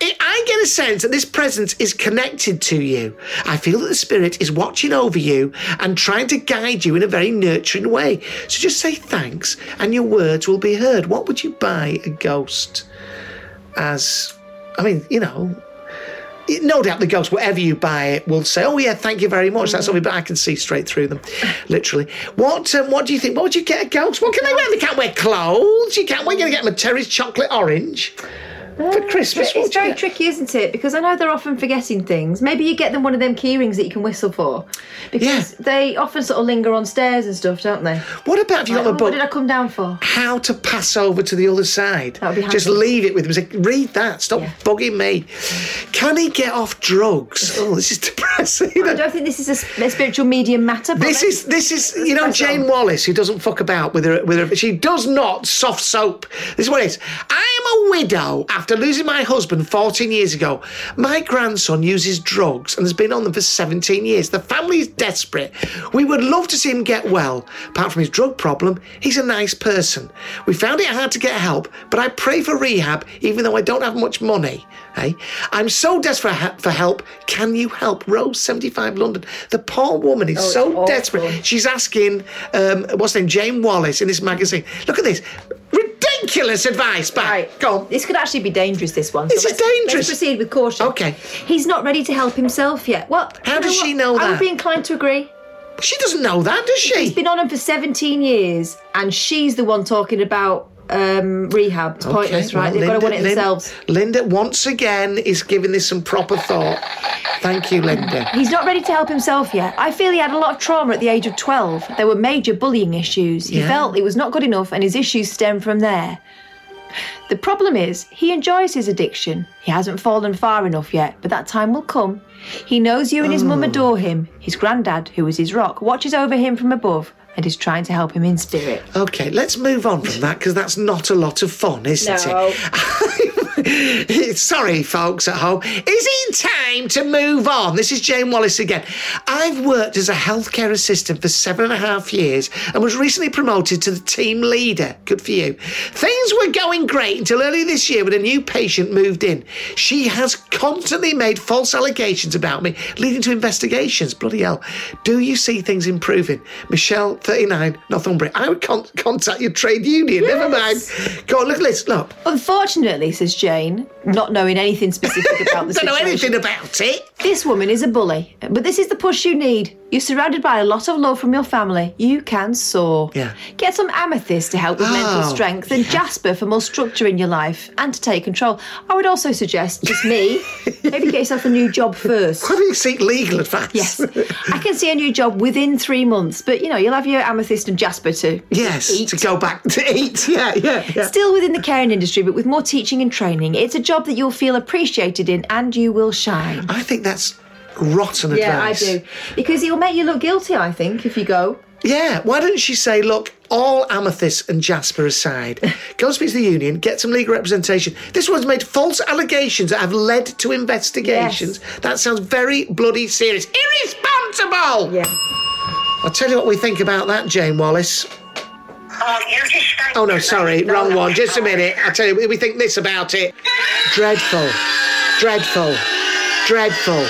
Speaker 1: I I get a sense that this presence is connected to you. I feel that the spirit is watching over you and trying to guide you in a very nurturing way. So just say thanks and your words will be heard. What would you buy a ghost as? I mean, you know. No doubt the ghost, whatever you buy it, will say, "Oh yeah, thank you very much." That's something, but I can see straight through them, literally. What um, What do you think? What would you get a ghost? What can they wear? They can't wear clothes. You can't. We're going to get them a Terry's chocolate orange for Christmas.
Speaker 2: It's very
Speaker 1: get?
Speaker 2: tricky, isn't it? Because I know they're often forgetting things. Maybe you get them one of them key rings that you can whistle for. Because
Speaker 1: Yeah.
Speaker 2: they often sort of linger on stairs and stuff, don't they?
Speaker 1: What about if you got
Speaker 2: Like,
Speaker 1: a
Speaker 2: "Oh,
Speaker 1: book?
Speaker 2: What did I come down for?
Speaker 1: How to pass over to the other side.
Speaker 2: That would be handy.
Speaker 1: Just leave it with him. Say, read that. Stop
Speaker 2: Yeah.
Speaker 1: bugging me. Can he get off drugs? [laughs] Oh, this is depressing.
Speaker 2: I don't think this is a, spiritual medium matter.
Speaker 1: This is this is you know Jane. Wallace who doesn't fuck about with her with her she does not soft soap. This is what it is. I am a widow after losing my husband 14 years ago. My grandson uses drugs and has been on them for 17 years. The family is desperate. We would love to see him get well. Apart from his drug problem, he's a nice person. We found it hard to get help, but I pray for rehab even though I don't have much money. Hey, I'm so desperate for help. Can you help? Rose 75 London. The poor woman is
Speaker 2: Oh,
Speaker 1: so desperate. She's asking, um, what's her name, Jane Wallace in this magazine. Look at this. Ridiculous advice, but
Speaker 2: Right.
Speaker 1: Go on.
Speaker 2: This could actually be dangerous, this one.
Speaker 1: This is dangerous.
Speaker 2: Let's proceed with caution.
Speaker 1: Okay.
Speaker 2: He's not ready to help himself yet. What?
Speaker 1: How
Speaker 2: you
Speaker 1: does
Speaker 2: what?
Speaker 1: she know
Speaker 2: I would be inclined to agree.
Speaker 1: She doesn't know that, does
Speaker 2: He's
Speaker 1: she?
Speaker 2: been on him for 17 years, and she's the one talking about um, rehab. It's pointless,
Speaker 1: well,
Speaker 2: right? They've got to want it
Speaker 1: Linda-
Speaker 2: themselves.
Speaker 1: Linda, once again, is giving this some proper thought. Thank you, Linda.
Speaker 2: He's not ready to help himself yet. I feel he had a lot of trauma at the age of 12. There were major bullying issues. He
Speaker 1: Yeah.
Speaker 2: felt it was not good enough, and his issues stem from there. The problem is, he enjoys his addiction. He hasn't fallen far enough yet, but that time will come. He knows you and his
Speaker 1: Oh.
Speaker 2: mum adore him. His granddad, who is his rock, watches over him from above and is trying to help him in spirit.
Speaker 1: Okay, let's move on from that because that's not a lot of fun, isn't
Speaker 2: No. [laughs]
Speaker 1: it? [laughs] Sorry, folks at home. Is it time to move on? This is Jane Wallace again. I've worked as a healthcare assistant for seven and a half years and was recently promoted to the team leader. Good for you. Things were going great until earlier this year when a new patient moved in. She has constantly made false allegations about me, leading to investigations. Bloody hell. Do you see things improving? Michelle, 39, Northumbria. I would con- contact your trade union. Never mind. Go on, look at this. Look.
Speaker 2: Unfortunately, says Jane, not knowing anything specific about the [laughs]
Speaker 1: Don't know anything about it.
Speaker 2: This woman is a bully, but this is the push you need. You're surrounded by a lot of love from your family. You can soar.
Speaker 1: Yeah.
Speaker 2: Get some amethyst to help with mental
Speaker 1: Oh,
Speaker 2: strength and jasper for more structure in your life and to take control. I would also suggest, just me, [laughs] maybe get yourself a new job first.
Speaker 1: Why do you seek legal advice?
Speaker 2: Yes. I can see a new job within three months, but you know, you'll have your amethyst and jasper to
Speaker 1: Yes,
Speaker 2: eat.
Speaker 1: to go back to eat. [laughs] Yeah, yeah, yeah.
Speaker 2: Still within the caring industry, but with more teaching and training. It's a job that you'll feel appreciated in and you will shine.
Speaker 1: I think that's rotten
Speaker 2: Yeah, I do. Because it'll make you look guilty, I think, if you go.
Speaker 1: Yeah, why don't she say, look, all amethyst and jasper aside, [laughs] go and speak to the union, get some legal representation. This one's made false allegations that have led to investigations. Yes. That sounds very bloody serious. Irresponsible!
Speaker 2: Yeah.
Speaker 1: I'll tell you what we think about that, Jane Wallace.
Speaker 3: Oh, you just
Speaker 1: Oh no, sorry,
Speaker 3: No,
Speaker 1: wrong
Speaker 3: no,
Speaker 1: one. Just a minute. I'll tell you, we think this about it. Dreadful, dreadful, dreadful,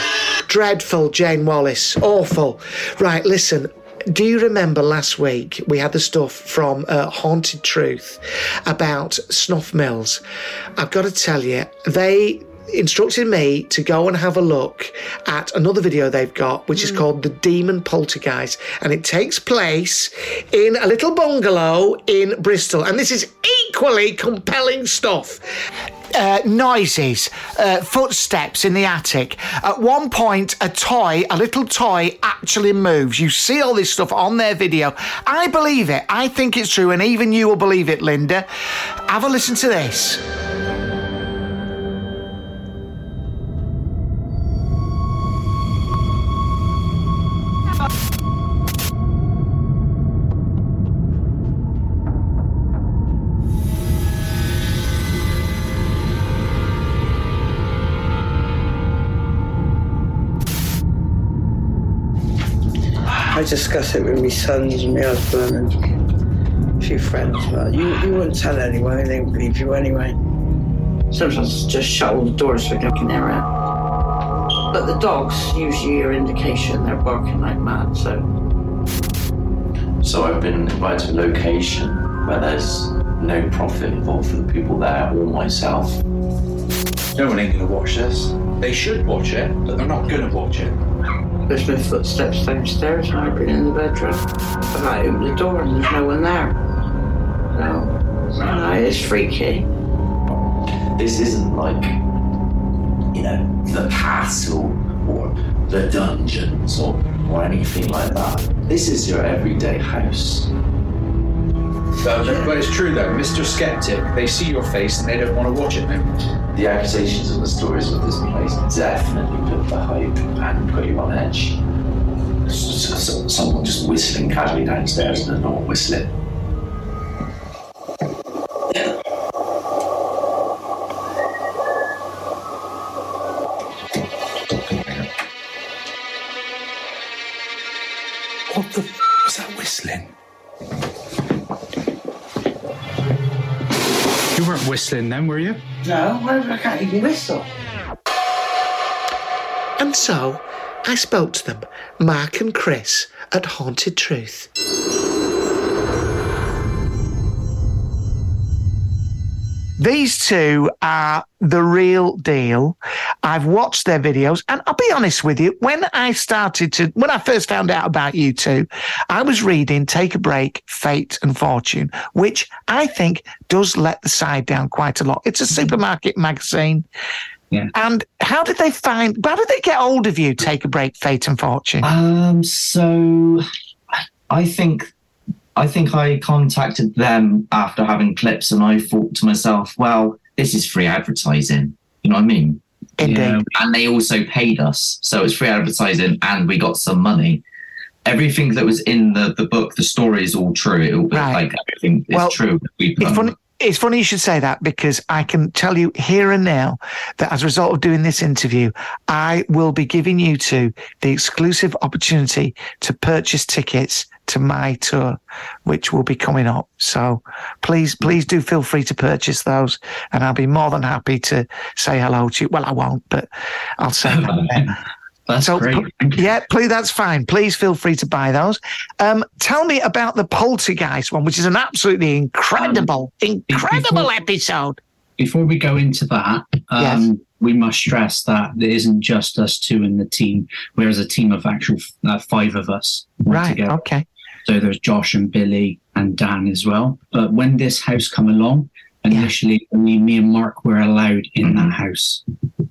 Speaker 1: dreadful, Jane Wallace. Awful. Right, listen. Do you remember last week we had the stuff from uh, Haunted Truth about snuff mills? I've got to tell you, they instructed me to go and have a look at another video they've got, which is called The Demon Poltergeist. And it takes place in a little bungalow in Bristol. And this is equally compelling stuff. Uh, noises, uh, footsteps in the attic. At one point, a toy, a little toy, actually moves. You see all this stuff on their video. I believe it. I think it's true, and even you will believe it, Linda. Have a listen to this.
Speaker 5: Discuss it with my sons and my husband and a few friends, but you, you wouldn't tell anyone, they wouldn't believe you anyway. Sometimes just shut all the doors so they can hear it. But the dogs usually are indication they're barking like mad, so
Speaker 6: So I've been invited to a location where there's no profit involved for the people there or myself.
Speaker 7: No one ain't gonna watch this. They should watch it, but they're not gonna watch it.
Speaker 5: There's been footsteps downstairs and I've been in the bedroom. And I open the door and there's no one there. So, you know, it's freaky.
Speaker 6: This isn't like, you know, the castle or the dungeons or, or anything like that. This is your everyday house.
Speaker 7: But, but it's true though, Mr. Skeptic, they see your face and they don't want to watch it no more.
Speaker 6: The accusations and the stories of this place definitely put the hype and put you on edge. Someone just whistling casually downstairs and they're not whistling.
Speaker 7: What the f was that whistling? You weren't whistling then, were you?
Speaker 5: No, I can't even whistle.
Speaker 1: And so I spoke to them, Mark and Chris, at Haunted Truth. These two are the real deal. I've watched their videos, and I'll be honest with you. When I started to, when I first found out about you two, I was reading Take a Break, Fate and Fortune, which I think does let the side down quite a lot. It's a supermarket magazine.
Speaker 8: Yeah.
Speaker 1: And how did they find, how did they get hold of you, Take a Break, Fate and Fortune?
Speaker 8: Um, so I think I think I contacted them after having clips, and I thought to myself, well, this is free advertising. You know what I mean?
Speaker 1: Indeed.
Speaker 8: Yeah. And they also paid us, so it's free advertising, and we got some money. Everything that was in the, the book, the story is all true. It,
Speaker 1: Right.
Speaker 8: Like everything is
Speaker 1: Well,
Speaker 8: true.
Speaker 1: It's funny. it's funny you should say that because I can tell you here and now that as a result of doing this interview, I will be giving you two the exclusive opportunity to purchase tickets to my tour, which will be coming up. So please, please do feel free to purchase those and I'll be more than happy to say hello to you. Well, I won't, but I'll say [laughs] hello.
Speaker 8: That's
Speaker 1: so,
Speaker 8: great.
Speaker 1: Yeah, please, that's fine. Please feel free to buy those. Um, tell me about the Poltergeist one, which is an absolutely incredible, incredible
Speaker 9: before-
Speaker 1: episode.
Speaker 9: Before we go into that, um,
Speaker 1: Yes.
Speaker 9: we must stress that it isn't just us two in the team. We're as a team of actual uh, five of us.
Speaker 1: Right.
Speaker 9: Together.
Speaker 1: Okay.
Speaker 9: So there's Josh and Billy and Dan as well. But when this house come along, initially only me and Mark were allowed in that house.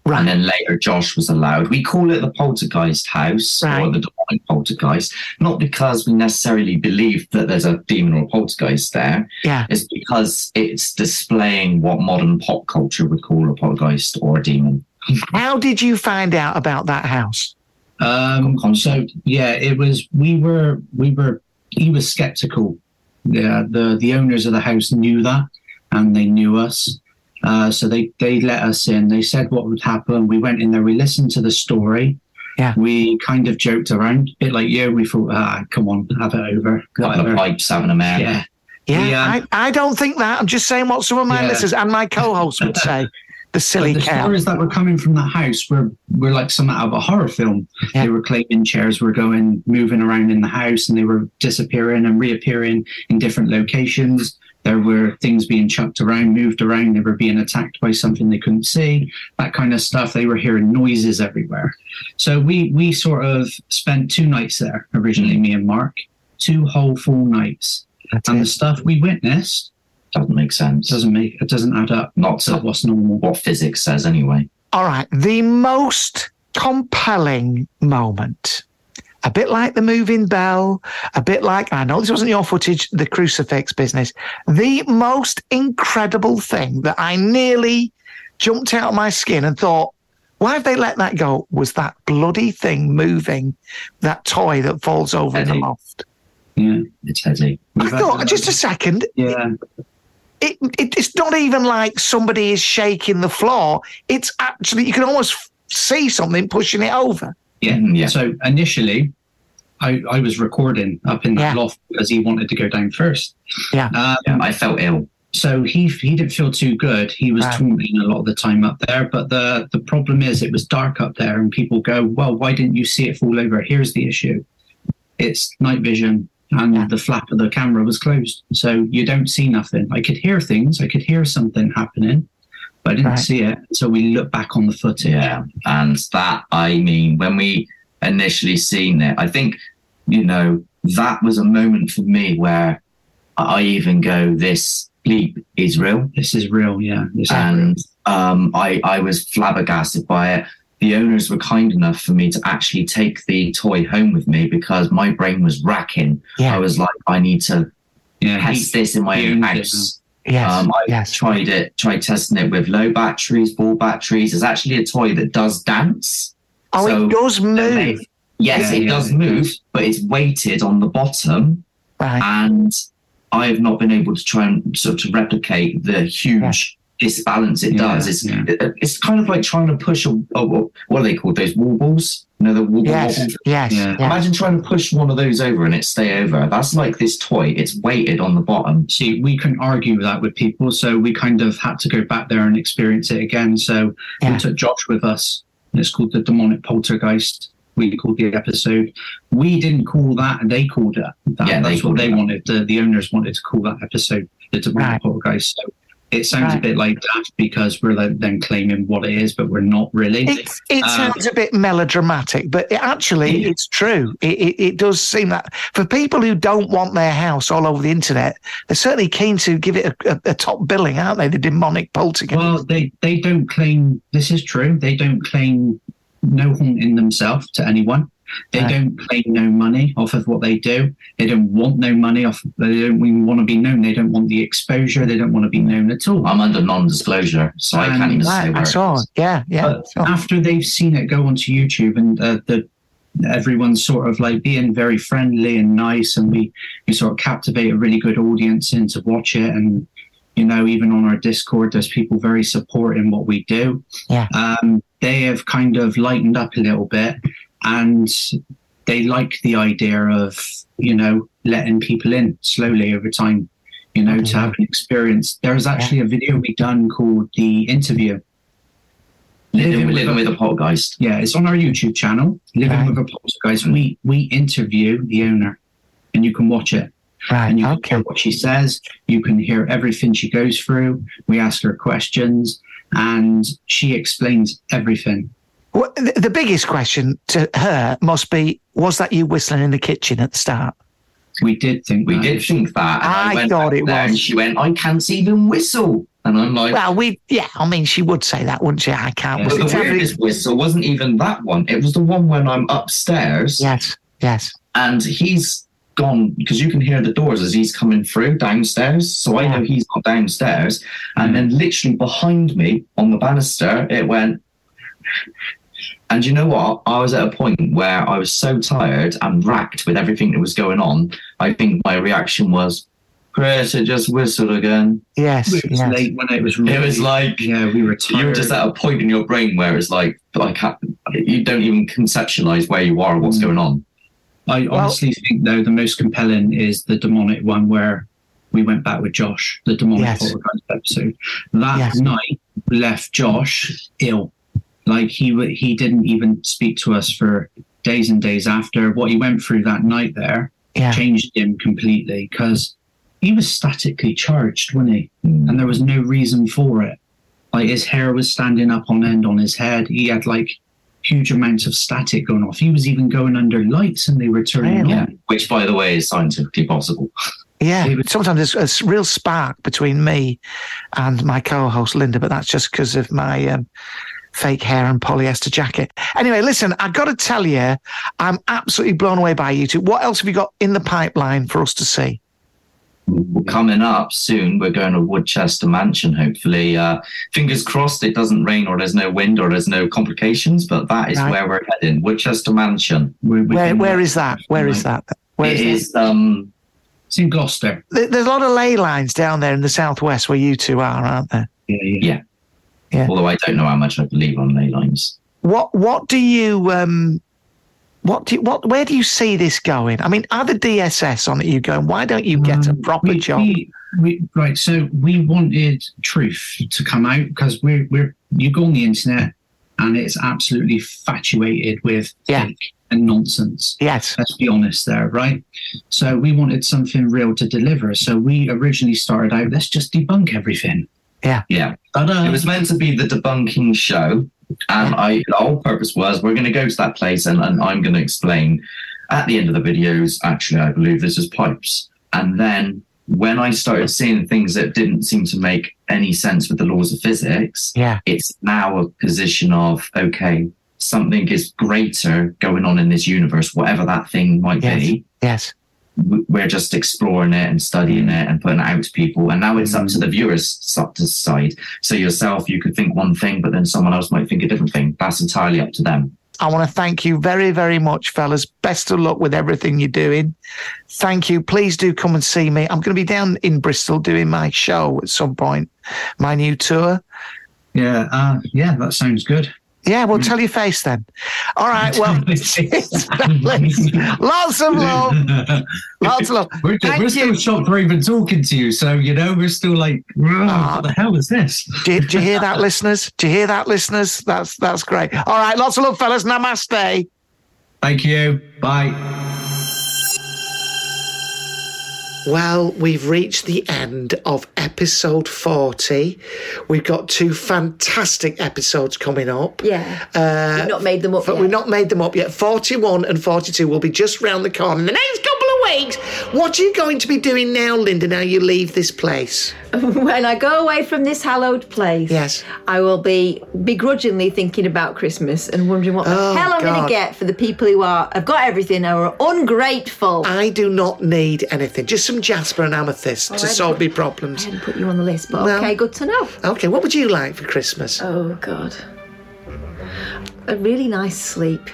Speaker 8: And then later, Josh was allowed. We call it the poltergeist house or the demonic poltergeist, not because we necessarily believe that there's a demon or poltergeist there.
Speaker 1: Yeah.
Speaker 8: It's because it's displaying what modern pop culture would call a poltergeist or a demon. [laughs]
Speaker 1: How did you find out about that house?
Speaker 9: Um, so yeah, it was. We were. We were. He was skeptical. Yeah, the the owners of the house knew that, and they knew us. Uh, so they they let us in. They said what would happen. We went in there. We listened to the story.
Speaker 1: Yeah.
Speaker 9: We kind of joked around, a bit like you. We thought, ah, come on, have it over.
Speaker 8: Couple of pipes having a man.
Speaker 9: Yeah.
Speaker 1: Yeah,
Speaker 9: We, um,
Speaker 1: I, I don't think that. I'm just saying what some of my
Speaker 9: Yeah.
Speaker 1: listeners and my co-hosts would say. [laughs] The silly
Speaker 9: the
Speaker 1: cow.
Speaker 9: stories that were coming from that house were were like some out of a horror film. They were claiming chairs were going moving around in the house and they were disappearing and reappearing in different locations. There were things being chucked around, moved around. They were being attacked by something they couldn't see. That kind of stuff. They were hearing noises everywhere. So we we sort of spent two nights there originally, me and Mark, two whole full nights. and the stuff we witnessed
Speaker 8: doesn't make sense.
Speaker 9: Doesn't make it doesn't add up.
Speaker 8: Not to
Speaker 9: what's normal.
Speaker 8: What physics says anyway.
Speaker 1: All right. The most compelling moment. A bit like the moving bell, a bit like, I know this wasn't your footage, the crucifix business. The most incredible thing that I nearly jumped out of my skin and thought, why have they let that go? Was that bloody thing moving, that toy that falls over in the loft.
Speaker 9: Yeah,
Speaker 8: it's heavy.
Speaker 1: I thought, just a second.
Speaker 9: Yeah.
Speaker 1: It, it, it's not even like somebody is shaking the floor. It's actually, you can almost see something pushing it over.
Speaker 9: Yeah. yeah. So initially, I, I was recording up in that loft because he wanted to go down first.
Speaker 1: Yeah.
Speaker 9: Um,
Speaker 8: I felt ill.
Speaker 9: So he he didn't feel too good. He was
Speaker 1: Right.
Speaker 9: taunting a lot of the time up there. But the the problem is, it was dark up there, and people go, "Well, why didn't you see it fall over?" Here's the issue: it's night vision, and the flap of the camera was closed, so you don't see nothing. I could hear things. I could hear something happening, but I didn't
Speaker 8: Right.
Speaker 9: see it. So we look back on the footage.
Speaker 8: Yeah, and that I mean, when we initially seen it, I think you know that was a moment for me where I even go, "This leap is real.
Speaker 9: This is real." Yeah, this is
Speaker 8: and um, I I was flabbergasted by it. The owners were kind enough for me to actually take the toy home with me because my brain was racking.
Speaker 1: Yeah.
Speaker 8: I was like, I need to
Speaker 9: Yeah,
Speaker 8: test this in my
Speaker 9: he
Speaker 8: own house.
Speaker 1: Yes,
Speaker 8: Um, I tried it, tried testing it with low batteries, ball batteries. It's actually a toy that does dance.
Speaker 1: Oh,
Speaker 8: So
Speaker 1: it does
Speaker 8: they
Speaker 1: move.
Speaker 8: made- Yes,
Speaker 9: Yeah,
Speaker 8: it
Speaker 9: yeah,
Speaker 8: does
Speaker 9: it
Speaker 8: move,
Speaker 9: does.
Speaker 8: but it's weighted on the bottom.
Speaker 1: Right.
Speaker 8: And I have not been able to try and sort of replicate the huge disbalance it
Speaker 9: Yeah,
Speaker 8: does. It's
Speaker 9: yeah.
Speaker 8: it- it's kind of like trying to push a, a what are they called? Those wobbles? You know, the wobble
Speaker 1: Yes,
Speaker 8: wobbles?
Speaker 1: yes,
Speaker 9: Yeah.
Speaker 1: yes.
Speaker 8: Imagine trying to push one of those over and it stay over. That's like this toy. It's weighted on the bottom.
Speaker 9: see, we couldn't argue that with people, so we kind of had to go back there and experience it again. So
Speaker 1: Yeah.
Speaker 9: we took Josh with us. and It's called the demonic poltergeist. We called the episode. We didn't call that, and they called it. That,
Speaker 8: Yeah,
Speaker 9: that's
Speaker 8: called
Speaker 9: what they
Speaker 8: that.
Speaker 9: wanted. The, the owners wanted to call that episode the demonic
Speaker 1: Right.
Speaker 9: poltergeist. So it sounds a bit like that because we're like, then claiming what it is, but we're not really.
Speaker 1: It, it
Speaker 9: Um,
Speaker 1: sounds a bit melodramatic, but it actually,
Speaker 9: Yeah.
Speaker 1: it's true. It, it, it does seem that for people who don't want their house all over the internet, they're certainly keen to give it a, a, a top billing, aren't they? The demonic poltergeist.
Speaker 9: Well, they they don't claim this is true. They don't claim no haunting themselves to anyone. They
Speaker 1: Right.
Speaker 9: don't claim no money off of what they do. They don't want no money off. They don't even want to be known. They don't want the exposure. They don't want to be known at all.
Speaker 8: I'm under non-disclosure, so I can't even say
Speaker 1: right,
Speaker 8: where
Speaker 1: I saw.
Speaker 8: is.
Speaker 1: Yeah, yeah.
Speaker 9: But
Speaker 1: sure.
Speaker 9: after they've seen it go onto YouTube and uh, the everyone's sort of like being very friendly and nice, and we we sort of captivate a really good audience in to watch it, and You know, even on our Discord, there's people very supporting what we do.
Speaker 1: Yeah.
Speaker 9: Um, they have kind of lightened up a little bit and they like the idea of, you know, letting people in slowly over time, you know, to mm-hmm. have an experience. there is actually a video we done called The Interview.
Speaker 8: Living, living with a poltergeist.
Speaker 9: Yeah, it's on our YouTube channel, Living
Speaker 1: Right.
Speaker 9: with a Poltergeist. We we interview the owner, and you can watch it.
Speaker 1: Right.
Speaker 9: And you can hear what she says. You can hear everything she goes through. We ask her questions, and she explains everything.
Speaker 1: Well, the, the biggest question to her must be: Was that you whistling in the kitchen at the start?
Speaker 9: We did think
Speaker 8: We
Speaker 9: that.
Speaker 8: did think that. and
Speaker 1: I
Speaker 8: went
Speaker 1: thought it was.
Speaker 8: And she went, I can't even whistle. And I'm like,
Speaker 1: Well, we yeah. I mean, she would say that, wouldn't she? I can't.
Speaker 8: but
Speaker 1: whistle.
Speaker 8: the
Speaker 1: It's every-
Speaker 8: weirdest whistle wasn't even that one. It was the one when I'm upstairs.
Speaker 1: Yes. Yes.
Speaker 8: and he's gone because you can hear the doors as he's coming through downstairs. So I know he's not downstairs. And then literally behind me on the banister, it went. And you know what? I was at a point where I was so tired and racked with everything that was going on. I think my reaction was, Chris, it just whistled again.
Speaker 1: Yes.
Speaker 9: It was
Speaker 1: yes.
Speaker 9: late when it was.
Speaker 8: It was like
Speaker 9: yeah, we were
Speaker 8: you were just at a point in your brain where it's like, I can't, uh, you don't even conceptualize where you are or what's mm. going on.
Speaker 9: I honestly think though the most compelling is the demonic one where we went back with Josh, the demonic
Speaker 1: Yes.
Speaker 9: episode. That
Speaker 1: Yes.
Speaker 9: night left Josh ill. Like he w- he didn't even speak to us for days and days after. What he went through that night there
Speaker 1: Yeah.
Speaker 9: changed him completely because he was statically charged, wasn't he? And there was no reason for it. Like his hair was standing up on end on his head. He had like huge amounts of static going off. He was even going under lights and they were turning
Speaker 1: Really?
Speaker 9: on.
Speaker 8: Which, by the way, is scientifically possible. [laughs]
Speaker 1: Yeah, sometimes there's a real spark between me and my co-host Linda, but that's just because of my um, fake hair and polyester jacket. Anyway, listen, I got to tell you, I'm absolutely blown away by you two. What else have you got in the pipeline for us to see?
Speaker 8: coming up soon. We're going to Woodchester Mansion, hopefully. Uh, fingers crossed it doesn't rain or there's no wind or there's no complications, but that is
Speaker 1: Right.
Speaker 8: where we're heading. Woodchester Mansion.
Speaker 1: Where, where is that? Where is that? Where
Speaker 8: It
Speaker 1: is
Speaker 8: is, um,
Speaker 9: It's in Gloucester.
Speaker 1: There's a lot of ley lines down there in the southwest where you two are, aren't there?
Speaker 9: Yeah,
Speaker 8: yeah.
Speaker 1: Yeah.
Speaker 8: Although I don't know how much I believe on ley lines.
Speaker 1: What What do you um, what do you, what Where do you see this going? I mean, are the DSS on it? You going? Why don't you get a proper
Speaker 9: we,
Speaker 1: job?
Speaker 9: We, we, right, so we wanted truth to come out because we're we're you go on the internet and it's absolutely fatuated with fake and nonsense.
Speaker 1: Yes.
Speaker 9: Let's be honest there, right? So we wanted something real to deliver. So we originally started out, let's just debunk everything.
Speaker 1: Yeah.
Speaker 8: Yeah. It was meant to be the debunking show. And I, the whole purpose was we're going to go to that place and, and I'm going to explain at the end of the videos, actually, I believe this is pipes. And then when I started seeing things that didn't seem to make any sense with the laws of physics,
Speaker 1: yeah.
Speaker 8: it's now a position of, okay, something is greater going on in this universe, whatever that thing might
Speaker 1: Yes.
Speaker 8: be
Speaker 1: Yes.
Speaker 8: We're just exploring it and studying it and putting it out to people. And now it's up to the viewers to decide. So yourself, you could think one thing, but then someone else might think a different thing. That's entirely up to them.
Speaker 1: I want to thank you very, very much, fellas. Best of luck with everything you're doing. Thank you. Please do come and see me. I'm going to be down in Bristol doing my show at some point, my new tour.
Speaker 9: Yeah, uh, yeah, that sounds good.
Speaker 1: Yeah, well, hmm. tell your face then. All right. Well, [laughs] lots of love. Lots of love. [laughs]
Speaker 9: We're,
Speaker 1: Thank
Speaker 9: we're still shocked we're even talking to you. So, you know, we're still like, "Whoa, ah. what the hell is this?
Speaker 1: Do you, do you hear that, listeners? Do you hear that, listeners? That's that's great. All right. Lots of love, fellas. Namaste.
Speaker 9: Thank you. Bye.
Speaker 1: Well, we've reached the end of episode 40. We've got two fantastic episodes coming up.
Speaker 2: Yeah.
Speaker 1: Uh,
Speaker 2: We've not made them up
Speaker 1: but
Speaker 2: yet.
Speaker 1: we've not made them up yet. 41 and 42 will be just round the corner the next What are you going to be doing now, Linda, now you leave this place? [laughs]
Speaker 2: when I go away from this hallowed place,
Speaker 1: yes,
Speaker 2: I will be begrudgingly thinking about Christmas and wondering what the
Speaker 1: Oh,
Speaker 2: hell I'm going to get for the people who are have got everything and are ungrateful.
Speaker 1: I do not need anything, just some jasper and amethyst
Speaker 2: Oh,
Speaker 1: to solve
Speaker 2: hadn't
Speaker 1: me problems.
Speaker 2: I hadn't put you on the list, but
Speaker 1: Well-
Speaker 2: okay, good to know.
Speaker 1: Okay, what would you like for Christmas?
Speaker 2: Oh God. a really nice sleep.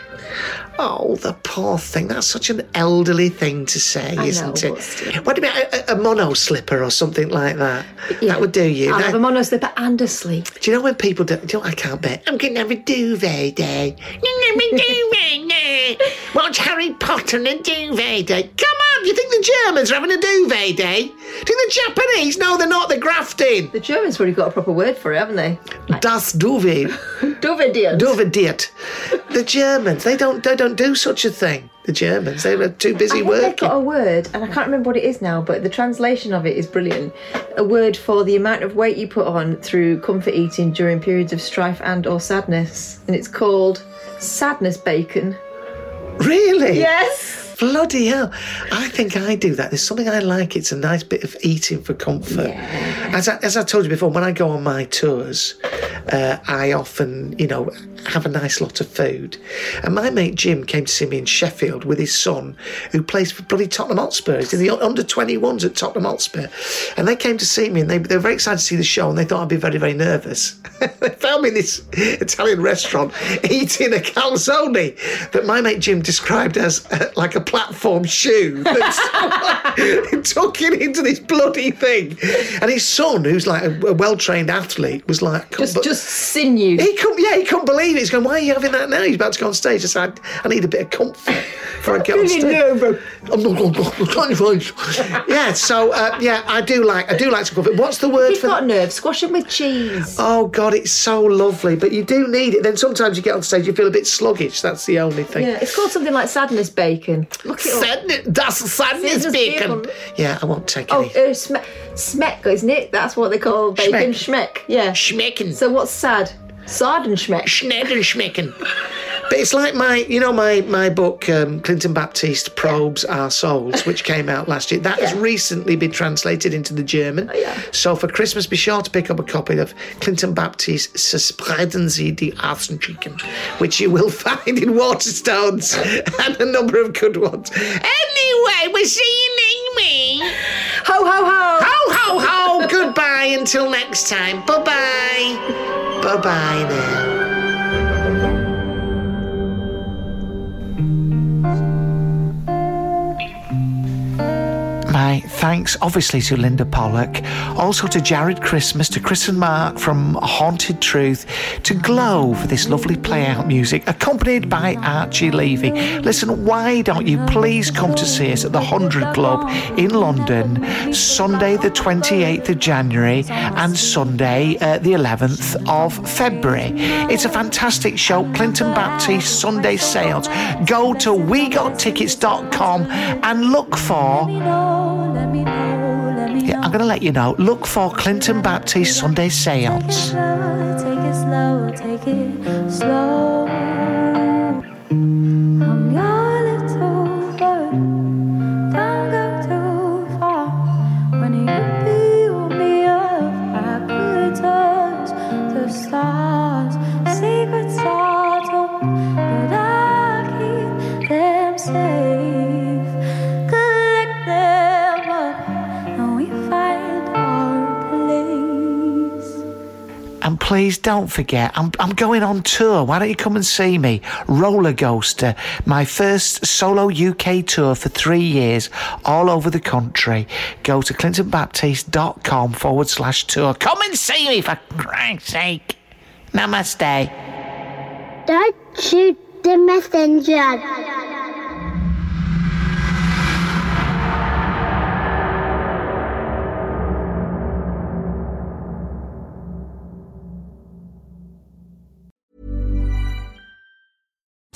Speaker 1: Oh, the poor thing. That's such an elderly thing to say,
Speaker 2: I
Speaker 1: isn't
Speaker 2: know,
Speaker 1: it? What about a, a mono slipper or something like that? That would do you.
Speaker 2: I'll
Speaker 1: That-
Speaker 2: have a mono slipper and a sleep.
Speaker 1: do you know when people do, do you know I can't bet. I'm going to have a duvet day. duvet day. Watch Harry Potter and a duvet day. Come on, do you think the Germans are having a duvet day? Do you think the Japanese? No, they're not. They're grafting.
Speaker 2: The Germans probably got a proper word for it, haven't they?
Speaker 1: Das Duvet. [laughs]
Speaker 2: Duvet
Speaker 1: Duvet The Germans, they don't, they don't do such a thing. The Germans, they were too busy
Speaker 2: I think
Speaker 1: working.
Speaker 2: they've got a word, and I can't remember what it is now, but the translation of it is brilliant. A word for the amount of weight you put on through comfort eating during periods of strife and or sadness, and it's called sadness bacon.
Speaker 1: Really?
Speaker 2: Yes.
Speaker 1: Bloody hell. I think I do that. There's something I like. It's a nice bit of eating for comfort. As, I, as I told you before, when I go on my tours, uh, I often, you know, have a nice lot of food. And my mate Jim came to see me in Sheffield with his son, who plays for bloody Tottenham Hotspur. He's in the under 21s at Tottenham Hotspur. And they came to see me and they, they were very excited to see the show and they thought I'd be very, very nervous. [laughs] they found me in this Italian restaurant [laughs] eating a calzone that my mate Jim described as uh, like a platform shoe. That's [laughs] it into this bloody thing. And his son, who's like a, a well trained athlete, was like,
Speaker 2: Just, just sinew.
Speaker 1: he couldn't, yeah, he couldn't believe it. He's going, why are you having that now? He's about to go on stage. I said, I need a bit of comfort before I get on [laughs] stage. I'm not going to [laughs] Yeah, so uh, yeah, I do like, I do like some comfort. What's the word
Speaker 2: You've
Speaker 1: for
Speaker 2: got nerves. Squash them with cheese.
Speaker 1: Oh God, it's so lovely, but you do need it. Then sometimes you get on stage, you feel a bit sluggish. That's the only thing.
Speaker 2: Yeah, it's called something like sadness bacon. Look it up.
Speaker 1: That's sadness
Speaker 2: Sadness
Speaker 1: bacon.
Speaker 2: bacon.
Speaker 1: Yeah, I won't take it.
Speaker 2: Oh,
Speaker 1: any.
Speaker 2: uh, sme- smeck, isn't it? That's what they call bacon. Schmeck. Yeah.
Speaker 1: Schmecken.
Speaker 2: So what's sad? Sad and schmeck.
Speaker 1: Schnecken schmecken. But it's like my, you know, my my book, um, Clinton Baptiste probes our souls, which came out last year. That has recently been translated into the German. Oh, yeah. So for Christmas, be sure to pick up a copy of Clinton Baptiste Verspreiten Sie die Außenchicken, which you will [laughs] find in Waterstones [laughs] and a number of good ones. Anyway, we'll see you next week.
Speaker 2: Ho ho ho!
Speaker 1: Ho ho ho! Goodbye until next time. Bye bye. Bye bye now. My thanks, obviously, to Linda Pollock, also to Jarred Christmas, to Chris and Mark from Haunted Truth, to Glow for this lovely play out music, accompanied by Archie Levy. Listen, why don't you please come to see us at the 100 Club in London, Sunday, the 28th of January, and Sunday, uh, the 11th of February? It's a fantastic show. Clinton Baptiste Sunday Seance. Go to wegottickets.com and look for. Yeah, I'm going to let you know. Look for Clinton Baptiste Sunday Seance.
Speaker 10: Take it slow, take it slow.
Speaker 1: Please don't forget, I'm, I'm going on tour. Why don't you come and see me? Roller Coaster, my first solo UK tour for three years, all over the country. Go to clintonbaptiste.com forward slash tour. Come and see me for Christ's sake. Namaste.
Speaker 10: Don't shoot the messenger.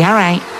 Speaker 1: Yeah, right.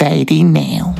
Speaker 1: Sadie now.